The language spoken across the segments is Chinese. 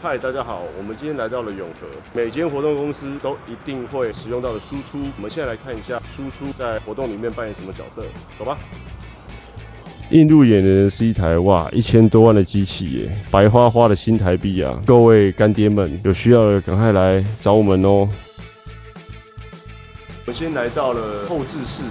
嗨，大家好，我们今天来到了永和，每间活动公司都一定会使用到的输出。我们现在来看一下输出在活动里面扮演什么角色，走吧。映入眼帘的是一台哇一千多万的机器耶，白花花的新台币啊！各位干爹们，有需要的赶快来找我们哦。我们先来到了后置室。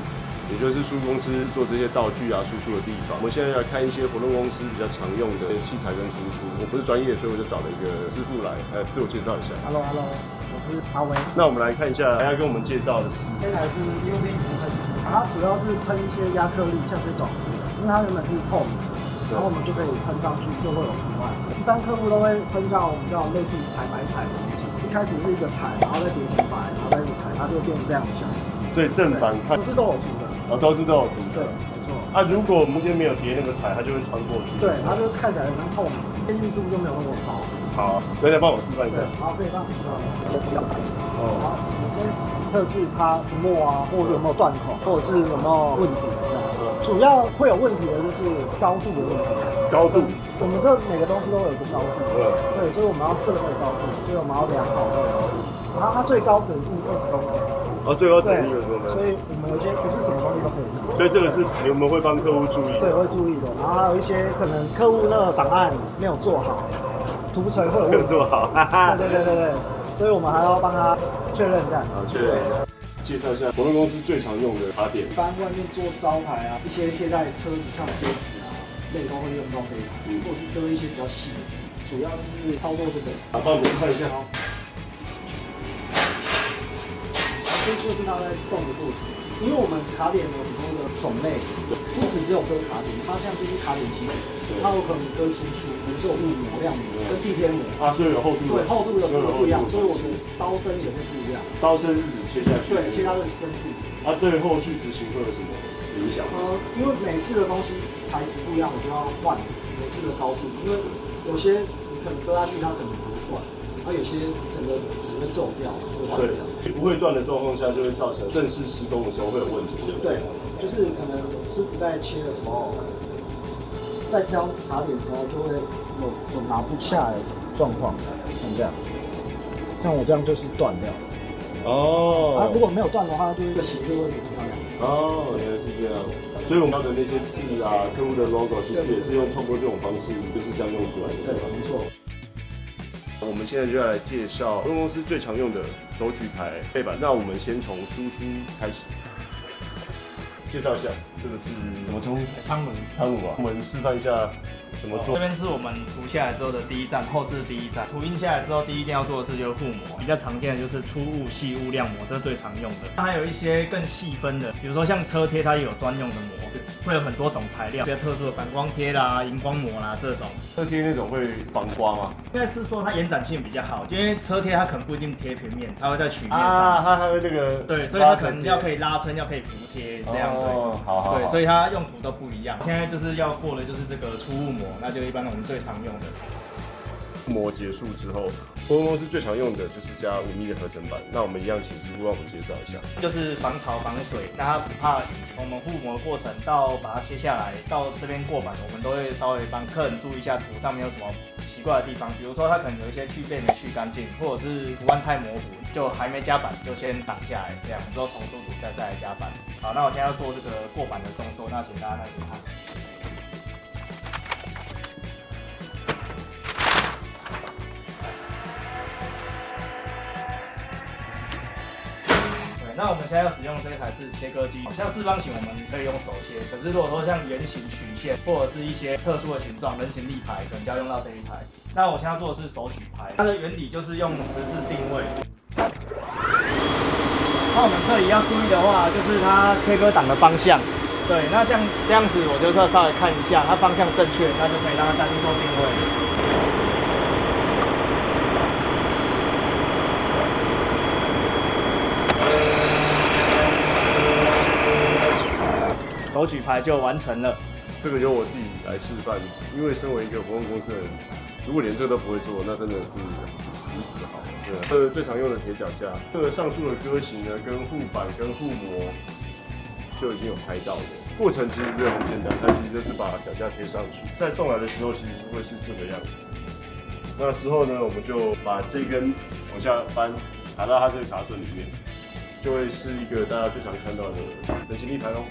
也就是输出公司做这些道具啊输出的地方。我们现在要看一些活动公司比较常用的器材跟输出。我不是专业，所以我就找了一个师傅来，呃，自我介绍一下。Hello，Hello，我是阿威。那我们来看一下，还要跟我们介绍的是，这台是 UV 直喷机，它主要是喷一些亚克力，像这种，因为它原本是透明的，然后我们就可以喷上去，就会有图案。一般客户都会喷到我们叫类似彩白彩的东西，一开始是一个彩，然后再叠成白，然后再一个彩，它就变成这样的效果。所以正反看不是都有图的。哦，都是都有图对，没错。啊，如果我们今天没有叠那个彩，它就会穿过去。对，它就看起来很透明，坚硬度就没有那么高。好，大家帮我示范一下。好，可以帮我示范。哦。好，我们先测试它墨啊，或者有没有断口，或者是有没有问题。主要会有问题的就是高度的问题。高度。我们这每个东西都有一个高度。嗯。对，所以我们要设这个高度，所以我们要量好这个高度。然后它最高整度二十公分。哦，最高整力有多少？所以我们有些不是什么东西都可以用。所以这个是你们会帮客户注意。对，会注意的。然后还有一些可能客户那个档案没有做好，图层会有没有。做好。对对对对对。所以我们还要帮他确认一下。好，确认一下。介绍一下活动公司最常用的卡点。一般外面做招牌啊，一些贴在车子上的贴纸啊，类都会用到这一台，或者是搁一些比较细的字，主要就是操作这个。好，帮我们看一下。这就是它在动的过程，因为我们卡点有很多的种类，不止只有割卡点，它像就是卡点机，它有可能割输出，比如说雾膜、亮膜跟地天膜啊，所以有厚度，对厚度的不一样，所以我的刀身也会不一样。刀身是指切下去，对，切它的深度。啊，对后续执行会有什么影响？呃，因为每次的东西材质不一样，我就要换每次的高度，因为有些你可能割下去，它可能不会断。它有些整个纸会皱掉，会断掉。不会断的状况下，就会造成正式施工的时候会有问题。对，就是可能师傅在切的时候，在挑卡点的时候，就会有有拿不下来的状况，像这样，像我这样就是断掉。哦。啊，如果没有断的话，就是一个形就会很漂亮。哦，原来是这样。所以我们要的那些字啊，客户的 logo，其实也是用通过这种方式，就是这样用出来的。对，没错。我们现在就要来介绍分公司最常用的手举牌背板。那我们先从输出开始介绍一下，这个是怎么从舱门舱门啊？我们示范一下。怎么做？这边是我们涂下来之后的第一站，后置第一站。涂印下来之后，第一件要做的事就是护膜。比较常见的就是粗雾、细雾、亮膜，这是最常用的。它还有一些更细分的，比如说像车贴，它也有专用的膜，会有很多种材料，比较特殊的反光贴啦、荧光膜啦这种。车贴那种会防刮吗？应该是说它延展性比较好，因为车贴它可能不一定贴平面，它会在曲面上。啊，它还会那个。对，所以它可能要可以拉伸，要可以服贴这样。哦，好好。对，所以它用途都不一样。现在就是要过的就是这个出雾膜，那就一般我们最常用的。膜结束之后，活动公司最常用的就是加五米的合成板。那我们一样请师傅帮我们介绍一下。就是防潮防水，那它不怕我们护膜的过程到把它切下来到这边过板，我们都会稍微帮客人注意一下图上面有什么奇怪的地方，比如说它可能有一些去背没去干净，或者是图案太模糊，就还没加板就先挡下来，这样之后重塑图再再来加板。好，那我现在要做这个过板的动作，那请大家耐心看。那我们现在要使用这一台是切割机，像四方形我们可以用手切，可是如果说像圆形曲线或者是一些特殊的形状，人形立牌，可能就要用到这一台。那我现在做的是手举牌，它的原理就是用十字定位。那我们这里要注意的话，就是它切割档的方向。对，那像这样子，我就要稍微看一下，它方向正确，那就可以让它下去做定位。手举牌就完成了，这个由我自己来示范。因为身为一个活动公司的人，如果连这个都不会做，那真的是死死好。对，这个最常用的铁脚架，这个上述的歌型呢，跟护板跟护膜就已经有拍到了。过程其实是很简单，它其实就是把脚架贴上去，再送来的时候其实会是这个样子。那之后呢，我们就把这根往下翻，卡到它这个卡榫里面，就会是一个大家最常看到的人形立牌喽。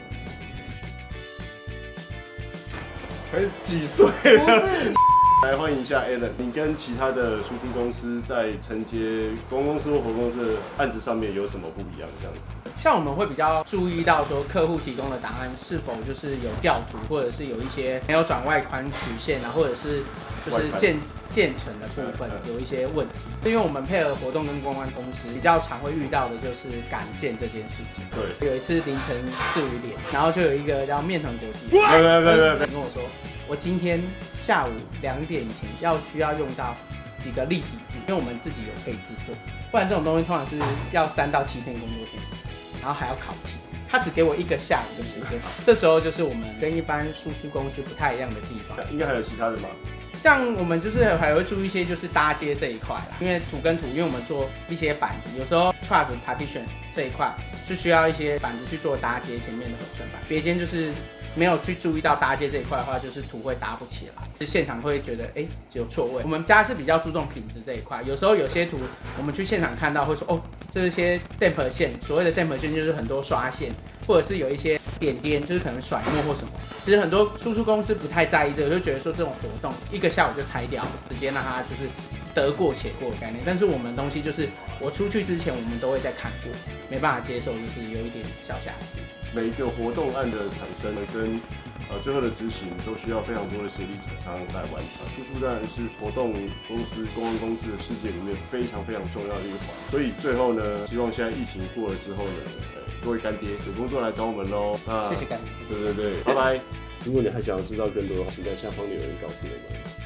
还几岁了？来欢迎一下 Alan，你跟其他的输出公司在承接公共公司或活公司的案子上面有什么不一样？这样子？像我们会比较注意到说，客户提供的答案是否就是有调图，或者是有一些没有转外宽曲线啊，或者是就是建建成的部分有一些问题。因为我们配合活动跟公关公司，比较常会遇到的就是赶件这件事情。对，有一次凌晨四五点，然后就有一个叫面团国际，对对对对，跟我说，我今天下午两点前要需要用到几个立体字，因为我们自己有可以制作，不然这种东西通常是要三到七天工作天。然后还要考勤，他只给我一个下午的时间。这时候就是我们跟一般输出公司不太一样的地方。应该还有其他的吗？像我们就是还会注意一些就是搭接这一块啦，因为土跟土，因为我们做一些板子，有时候 truss partition 这一块是需要一些板子去做搭接前面的手寸板，别间就是。没有去注意到搭接这一块的话，就是图会搭不起来，就现场会觉得哎有错位。我们家是比较注重品质这一块，有时候有些图我们去现场看到会说哦，这些 damp 线，所谓的 damp 线就是很多刷线，或者是有一些点点，就是可能甩墨或什么。其实很多输出公司不太在意这个，就觉得说这种活动一个下午就拆掉，直接让它就是得过且过的概念。但是我们东西就是我出去之前我们都会再看过，没办法接受就是有一点小瑕疵。每一个活动案的产生呢，跟呃最后的执行都需要非常多的协力厂商来完成。输出当然是活动公司、公关公司的世界里面非常非常重要的一个环。所以最后呢，希望现在疫情过了之后呢，各位干爹有工作来找我们喽。谢谢干爹。对对对，拜拜。如果你还想要知道更多的话，请在下方留言告诉我们。